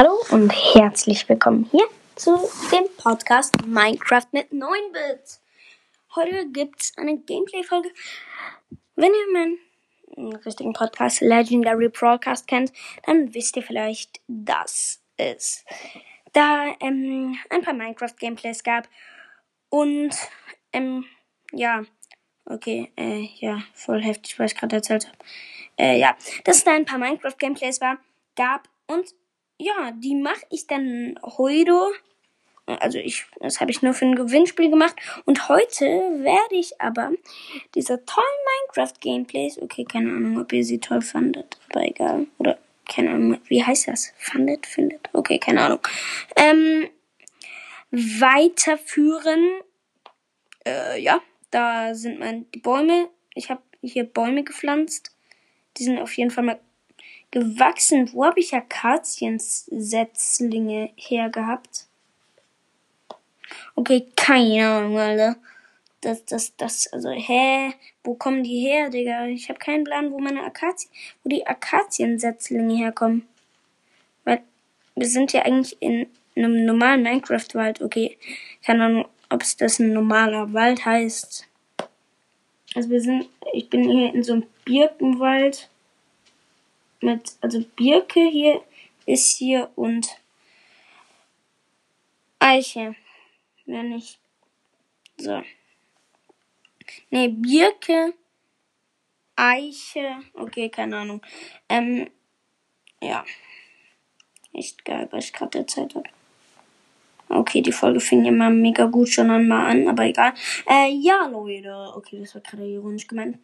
Hallo und herzlich willkommen hier zu dem Podcast Minecraft mit 9-Bit. Heute gibt es eine Gameplay-Folge. Wenn ihr meinen richtigen Podcast Legendary Broadcast kennt, dann wisst ihr vielleicht, dass es da ähm, ein paar Minecraft-Gameplays gab. Und, ähm, ja, okay, äh, ja, voll heftig, was ich gerade erzählt habe. Äh, ja, dass es da ein paar Minecraft-Gameplays war, gab und ja, die mache ich dann heute. Also ich, das habe ich nur für ein Gewinnspiel gemacht. Und heute werde ich aber diese tollen Minecraft-Gameplays, okay, keine Ahnung, ob ihr sie toll fandet, aber egal. Oder keine Ahnung, wie heißt das? Fandet, findet? Okay, keine Ahnung. Ähm, weiterführen. Äh, ja, da sind meine die Bäume. Ich habe hier Bäume gepflanzt. Die sind auf jeden Fall mal gewachsen. Wo habe ich Akaziensetzlinge hergehabt? Okay, keine Ahnung, Alter. Das, das, das, also, hä? Wo kommen die her, Digga? Ich habe keinen Plan, wo meine Akazien, wo die Akaziensetzlinge herkommen. Weil wir sind ja eigentlich in einem normalen Minecraft-Wald. Okay, keine Ahnung, ob es das ein normaler Wald heißt. Also wir sind, ich bin hier in so einem Birkenwald mit, also Birke hier ist hier und Eiche. Mehr nicht. So. Ne, Birke, Eiche, okay, keine Ahnung. Ähm, ja. Echt geil, was ich gerade erzählt habe. Okay, die Folge fing mal mega gut schon einmal an, aber egal. Äh, ja, Leute. Okay, das war gerade ironisch gemeint.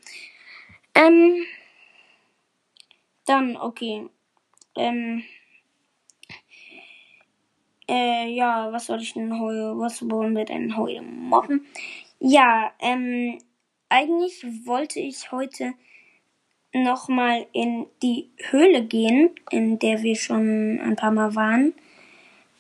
Ähm, dann, okay. Ähm. Äh, ja, was soll ich denn heute, was wollen wir denn heute machen? Ja, ähm, eigentlich wollte ich heute nochmal in die Höhle gehen, in der wir schon ein paar Mal waren.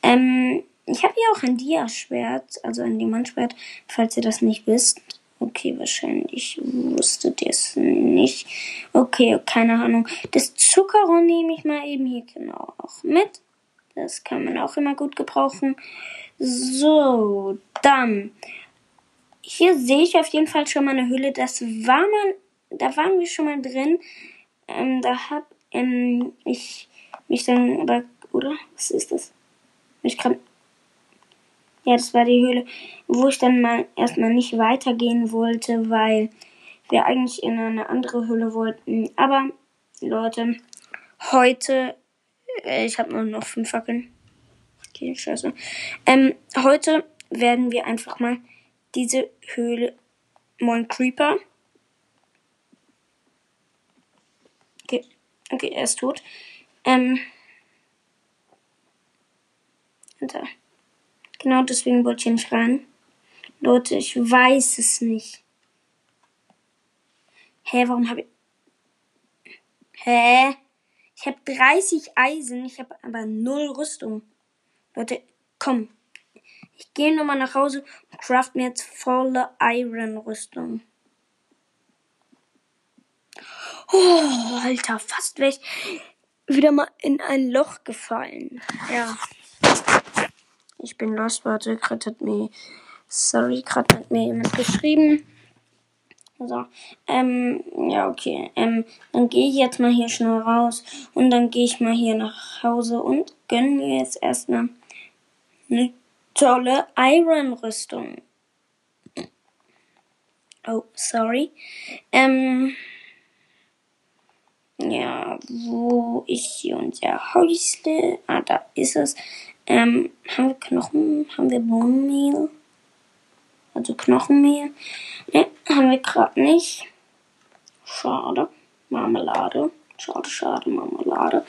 Ähm, ich habe hier auch ein Dia-Schwert, also ein Diamantschwert, falls ihr das nicht wisst. Okay, wahrscheinlich wusstet ihr es nicht. Okay, keine Ahnung. Das Zuckerrohr nehme ich mal eben hier genau auch mit. Das kann man auch immer gut gebrauchen. So, dann. Hier sehe ich auf jeden Fall schon mal eine Höhle. Das war man, da waren wir schon mal drin. Ähm, da hab ähm, ich mich dann, aber, oder? Was ist das? Ich kann ja, das war die Höhle, wo ich dann mal erstmal nicht weitergehen wollte, weil wir eigentlich in eine andere Höhle wollten. Aber Leute, heute, äh, ich habe nur noch fünf Fackeln. Okay, scheiße. Ähm, heute werden wir einfach mal diese Höhle. Moin Creeper. Okay, okay, er ist tot. Ähm. Hinter. Genau deswegen wollte ich nicht rein. Leute, ich weiß es nicht. Hä, warum habe ich... Hä? Ich habe 30 Eisen, ich habe aber null Rüstung. Leute, komm. Ich gehe nochmal nach Hause und craft mir jetzt volle Iron-Rüstung. Oh, Alter, fast wäre ich wieder mal in ein Loch gefallen. Ja. Ich bin lost, warte, gerade hat mir, sorry, gerade hat mir jemand geschrieben. So, ähm, ja, okay. Ähm, dann gehe ich jetzt mal hier schnell raus und dann gehe ich mal hier nach Hause und gönne mir jetzt erstmal eine tolle Iron-Rüstung. Oh, sorry. Ähm, ja, wo ist hier unser Häusle? Ah, da ist es. Ähm, haben wir Knochen? Haben wir Bohnenmehl? Also Knochenmehl? Ne, haben wir gerade nicht. Schade. Marmelade. Schade, schade, Marmelade.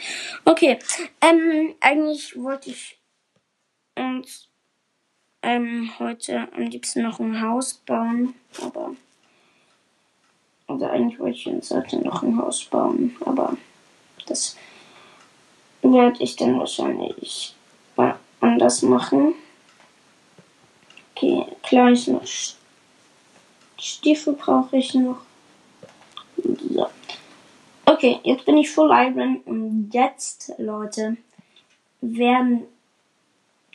Okay. Ähm, eigentlich wollte ich uns ähm, heute am liebsten noch ein Haus bauen, aber also eigentlich wollte ich uns heute noch ein Haus bauen, aber das werde ich dann wahrscheinlich anders machen. Okay, klar, ich noch Stiefel brauche ich noch. So. Okay, jetzt bin ich Full Iron und jetzt, Leute, werden.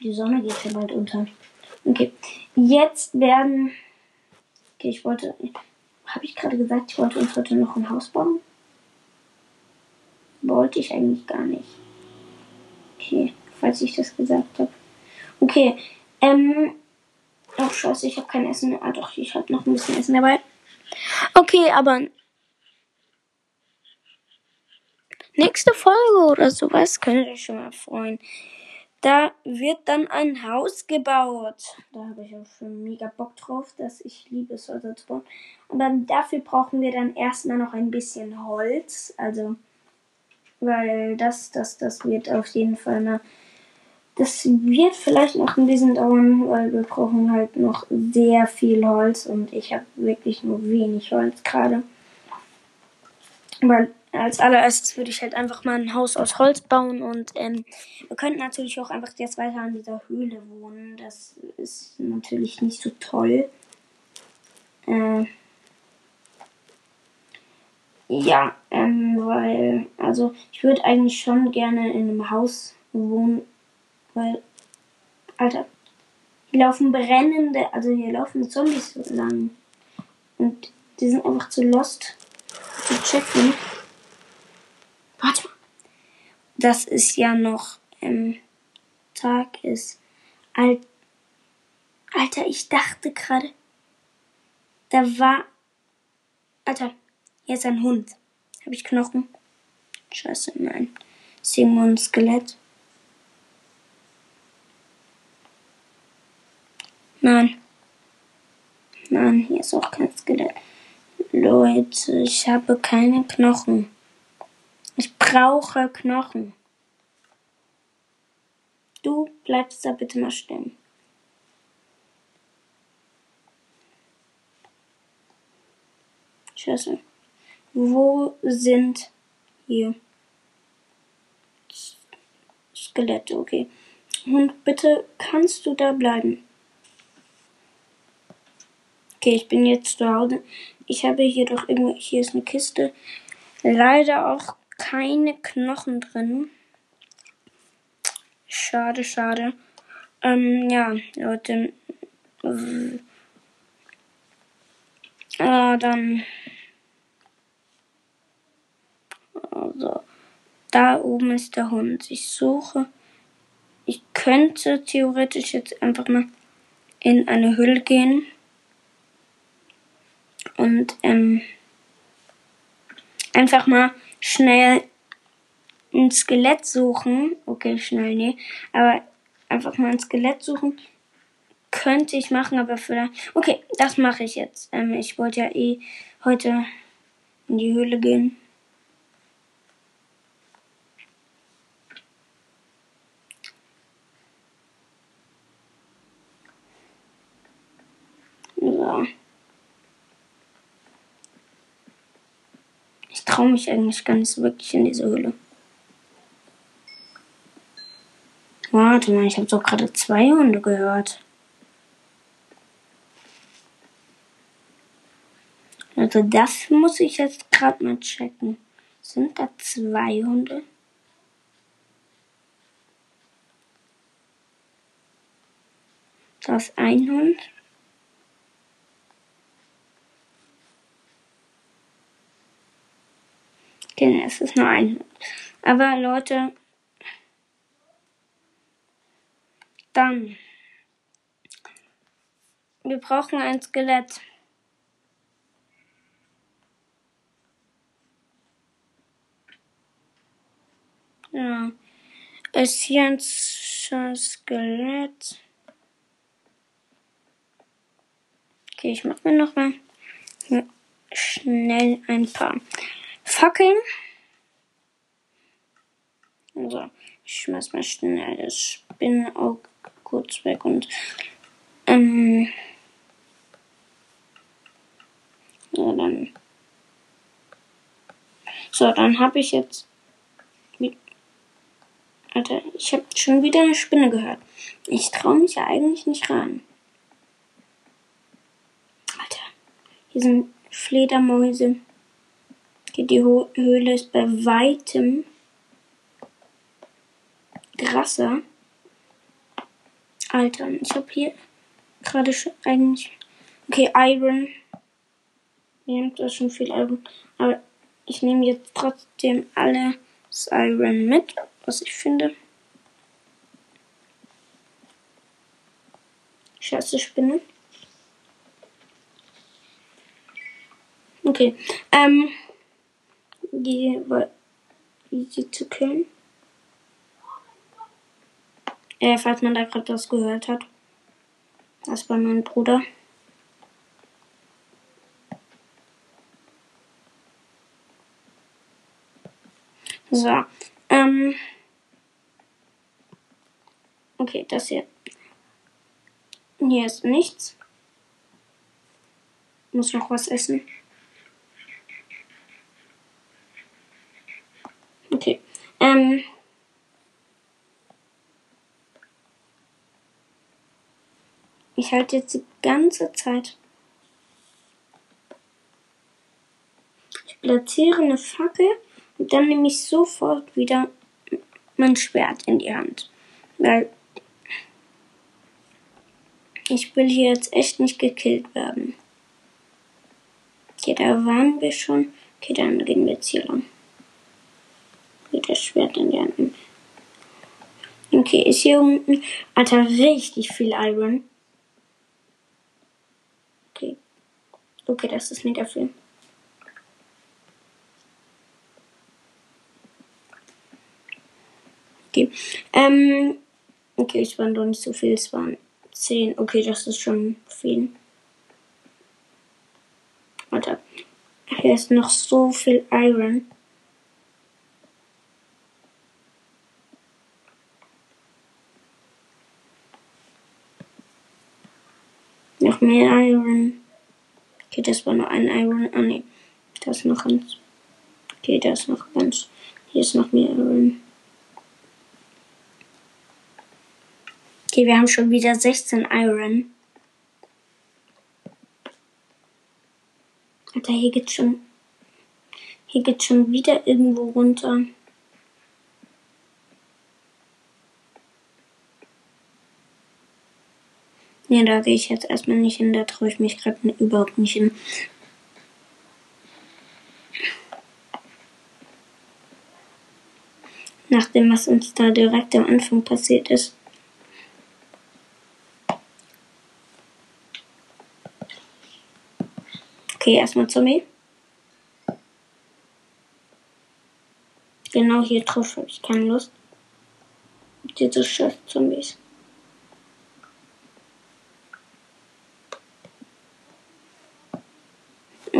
Die Sonne geht schon bald unter. Okay. Jetzt werden. Okay, ich wollte. Habe ich gerade gesagt, ich wollte uns heute noch ein Haus bauen? Wollte ich eigentlich gar nicht. Okay, falls ich das gesagt habe. Okay, ähm. Oh, scheiße, ich habe kein Essen. Ah, doch, ich habe noch ein bisschen Essen dabei. Okay, aber nächste Folge oder sowas könnt ihr euch schon mal freuen. Da wird dann ein Haus gebaut. Da habe ich auch schon mega Bock drauf, dass ich liebe es, Häuser zu bauen. Aber dafür brauchen wir dann erstmal noch ein bisschen Holz. Also, weil das, das, das wird auf jeden Fall mal. Das wird vielleicht noch ein bisschen dauern, weil wir brauchen halt noch sehr viel Holz und ich habe wirklich nur wenig Holz gerade. Weil als allererstes würde ich halt einfach mal ein Haus aus Holz bauen und ähm, wir könnten natürlich auch einfach jetzt weiter an dieser Höhle wohnen. Das ist natürlich nicht so toll. Äh, ja, ähm, weil, also ich würde eigentlich schon gerne in einem Haus wohnen, weil, Alter, hier laufen brennende, also hier laufen Zombies lang. Und die sind einfach zu lost zu checken. Warte mal. Das ist ja noch ähm, Tag ist. Alt Alter, ich dachte gerade, da war. Alter, hier ist ein Hund. Habe ich Knochen? Scheiße, nein. Simon Skelett. Nein. Nein, hier ist auch kein Skelett. Leute, ich habe keine Knochen. Ich brauche Knochen. Du bleibst da bitte mal stehen. Scheiße. Wo sind hier Skelette? Okay. Und bitte kannst du da bleiben. Okay, ich bin jetzt zu Hause. Ich habe hier doch irgendwo, hier ist eine Kiste. Leider auch keine Knochen drin. Schade, schade. Ähm, ja, Leute. Äh, dann. Also, da oben ist der Hund. Ich suche. Ich könnte theoretisch jetzt einfach mal in eine Hülle gehen. Und ähm, einfach mal schnell ein Skelett suchen. Okay, schnell, nee. Aber einfach mal ein Skelett suchen. Könnte ich machen, aber vielleicht. Okay, das mache ich jetzt. Ähm, ich wollte ja eh heute in die Höhle gehen. So. Traue mich eigentlich gar nicht so wirklich in diese Höhle. Warte mal, ich habe doch gerade zwei Hunde gehört. Also das muss ich jetzt gerade mal checken. Sind da zwei Hunde? Da ist ein Hund. Okay, es ist nur ein. Aber Leute, dann. Wir brauchen ein Skelett. Ja. Ist hier ein Skelett? Okay, ich mache mir noch mal schnell ein paar Fackeln. So, ich schmeiß mal schnell das Spinnenauge kurz weg und ähm, so dann so dann habe ich jetzt Alter, ich habe schon wieder eine Spinne gehört. Ich traue mich ja eigentlich nicht ran. Alter, hier sind Fledermäuse. Die Höhle ist bei weitem krasser. Alter, ich habe hier gerade schon eigentlich. Okay, Iron. Ihr habt da schon viel Iron. Aber ich nehme jetzt trotzdem alles Iron mit, was ich finde. Scheiße Spinne. Okay. Ähm. Die easy zu killen. Äh, falls man da gerade was gehört hat. Das war mein Bruder. So. Ähm. Okay, das hier. Hier ist nichts. Muss noch was essen. Okay. Ähm. Ich halte jetzt die ganze Zeit. Ich platziere eine Fackel und dann nehme ich sofort wieder mein Schwert in die Hand. Weil ich will hier jetzt echt nicht gekillt werden. Okay, da waren wir schon. Okay, dann gehen wir jetzt hier lang. Schwert in die Hand. Okay, ist hier unten. Alter, richtig viel Iron. Okay. Okay, das ist nicht dafür. Okay. Ähm. Okay, es waren doch nicht so viel. Es waren 10. Okay, das ist schon viel. Warte. Hier ist noch so viel Iron. Mehr Iron. Okay, das war nur ein Iron. Ah, ne. Da ist noch eins. Okay, da ist noch ganz. Hier ist noch mehr Iron. Okay, wir haben schon wieder 16 Iron. Alter, hier geht's schon. Hier geht's schon wieder irgendwo runter. Ne, da gehe ich jetzt erstmal nicht hin, da traue ich mich gerade überhaupt nicht hin. Nach dem, was uns da direkt am Anfang passiert ist. Okay, erstmal Zombie. Genau hier drauf habe ich keine Lust. Diese scheiß Zombies.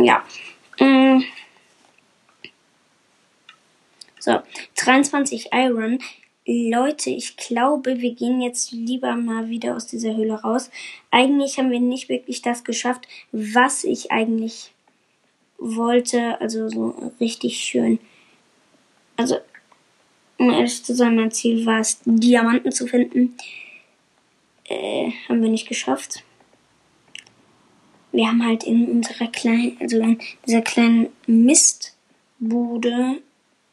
Ja. Mm. So, 23 Iron. Leute, ich glaube, wir gehen jetzt lieber mal wieder aus dieser Höhle raus. Eigentlich haben wir nicht wirklich das geschafft, was ich eigentlich wollte. Also so richtig schön. Also, um ehrlich zu sein, mein Ziel war es, Diamanten zu finden. Äh, haben wir nicht geschafft wir haben halt in unserer kleinen, also in dieser kleinen Mistbude,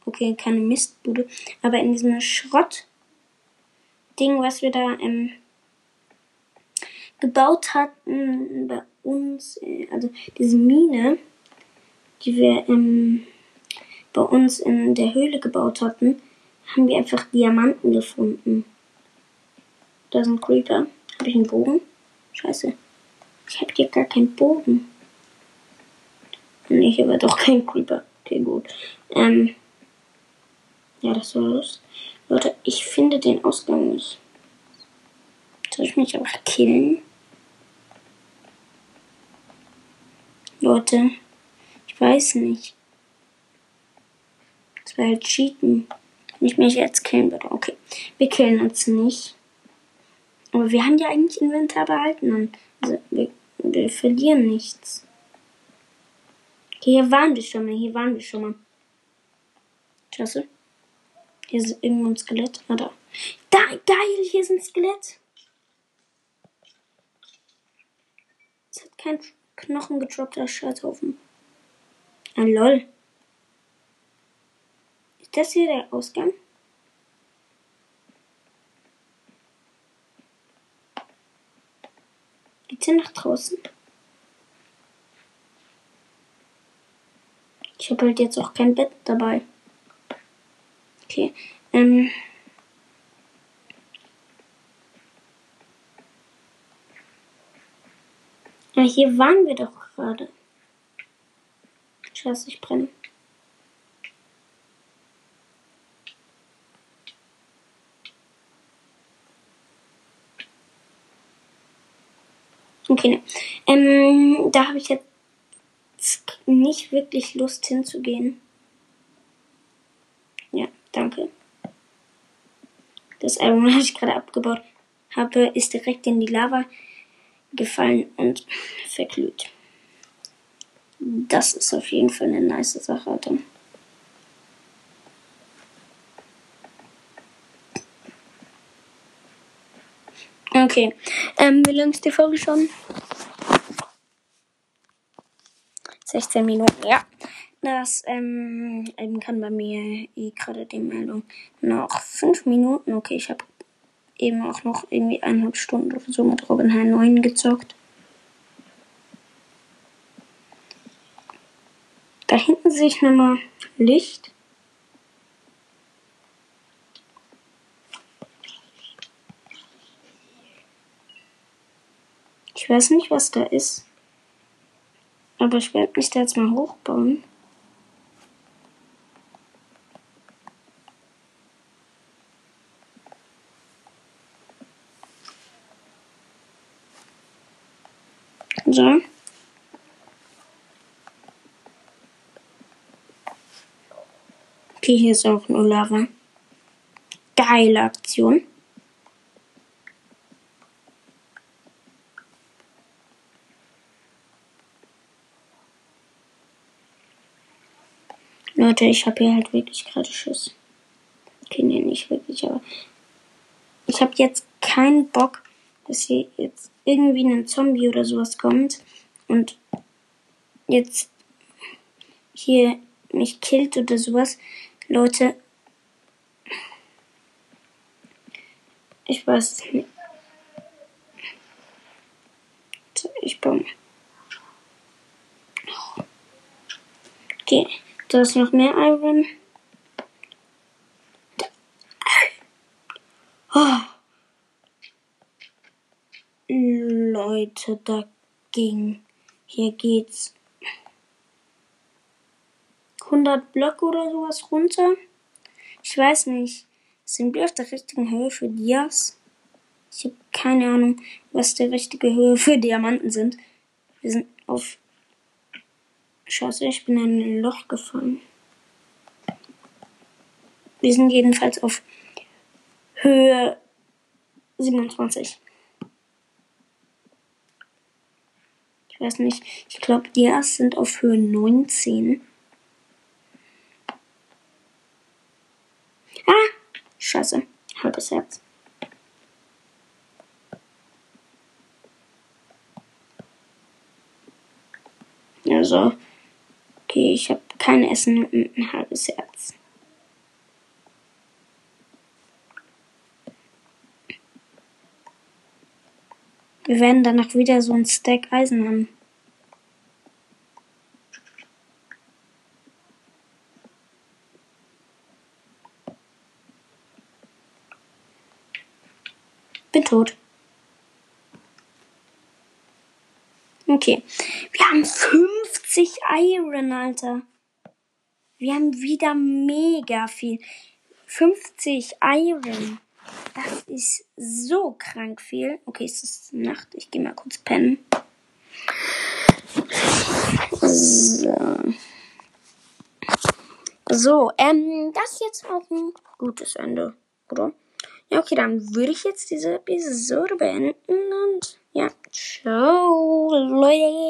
okay, keine Mistbude, aber in diesem Schrottding, was wir da ähm, gebaut hatten bei uns, äh, also diese Mine, die wir ähm, bei uns in der Höhle gebaut hatten, haben wir einfach Diamanten gefunden. Da sind Creeper. Habe ich einen Bogen? Scheiße. Ich habe hier gar keinen Bogen. Nee, hier war doch kein Creeper. Okay, gut. Ähm. Ja, das war los. Leute, ich finde den Ausgang nicht. Soll ich mich auch killen? Leute, ich weiß nicht. Das wäre halt cheaten. Wenn ich mich jetzt killen würde. Okay, wir killen uns nicht. Aber wir haben ja eigentlich Inventar behalten. Also, wir wir verlieren nichts. Okay, hier waren wir schon mal. Hier waren wir schon mal. Klasse. Hier ist irgendwo ein Skelett. Ah, da. Da, geil, hier ist ein Skelett. Es hat kein Knochen gedroppt, der Scherzhaufen. Ah, lol. Ist das hier der Ausgang? Hier nach draußen? Ich habe halt jetzt auch kein Bett dabei. Okay. Ähm. Ja, hier waren wir doch gerade. Scheiße, ich brenne. Okay, ne. Ähm, da habe ich jetzt nicht wirklich Lust hinzugehen. Ja, danke. Das Iron, was ich gerade abgebaut habe, ist direkt in die Lava gefallen und verglüht. Das ist auf jeden Fall eine nice Sache, Alter. Okay, ähm, wie lange ist die Folge schon? 16 Minuten, ja. Das ähm, eben kann bei mir eh gerade die Meldung noch 5 Minuten. Okay, ich habe eben auch noch irgendwie eineinhalb Stunden oder so mit Robin High 9 gezockt. Da hinten sehe ich nochmal Licht. Ich weiß nicht, was da ist. Aber ich werde mich da jetzt mal hochbauen. So. Okay, hier ist auch nur Lava. Geile Aktion. Leute, ich habe hier halt wirklich gerade Schiss. Okay, nee, nicht wirklich, aber ich habe jetzt keinen Bock, dass hier jetzt irgendwie ein Zombie oder sowas kommt und jetzt hier mich killt oder sowas. Leute, ich weiß nicht. Ich bin. Okay. Da ist noch mehr Iron. Oh. Leute, da ging. Hier geht's 100 Blöcke oder sowas runter. Ich weiß nicht. Sind wir auf der richtigen Höhe für Dias? Ich habe keine Ahnung, was die richtige Höhe für Diamanten sind. Wir sind auf Scheiße, ich bin in ein Loch gefallen. Wir sind jedenfalls auf Höhe 27. Ich weiß nicht. Ich glaube, die sind auf Höhe 19. Ah! Scheiße. Halbes Herz. Also, Okay, ich habe kein Essen und ein halbes Herz. Wir werden danach wieder so ein Stack Eisen haben. Bin tot. Okay. Wir haben 50 Iron, Alter. Wir haben wieder mega viel. 50 Iron. Das ist so krank viel. Okay, es ist Nacht. Ich gehe mal kurz pennen. So. So, ähm, das ist jetzt auch ein gutes Ende, oder? Ja, okay, dann würde ich jetzt diese Episode beenden und ja, ciao, Leute.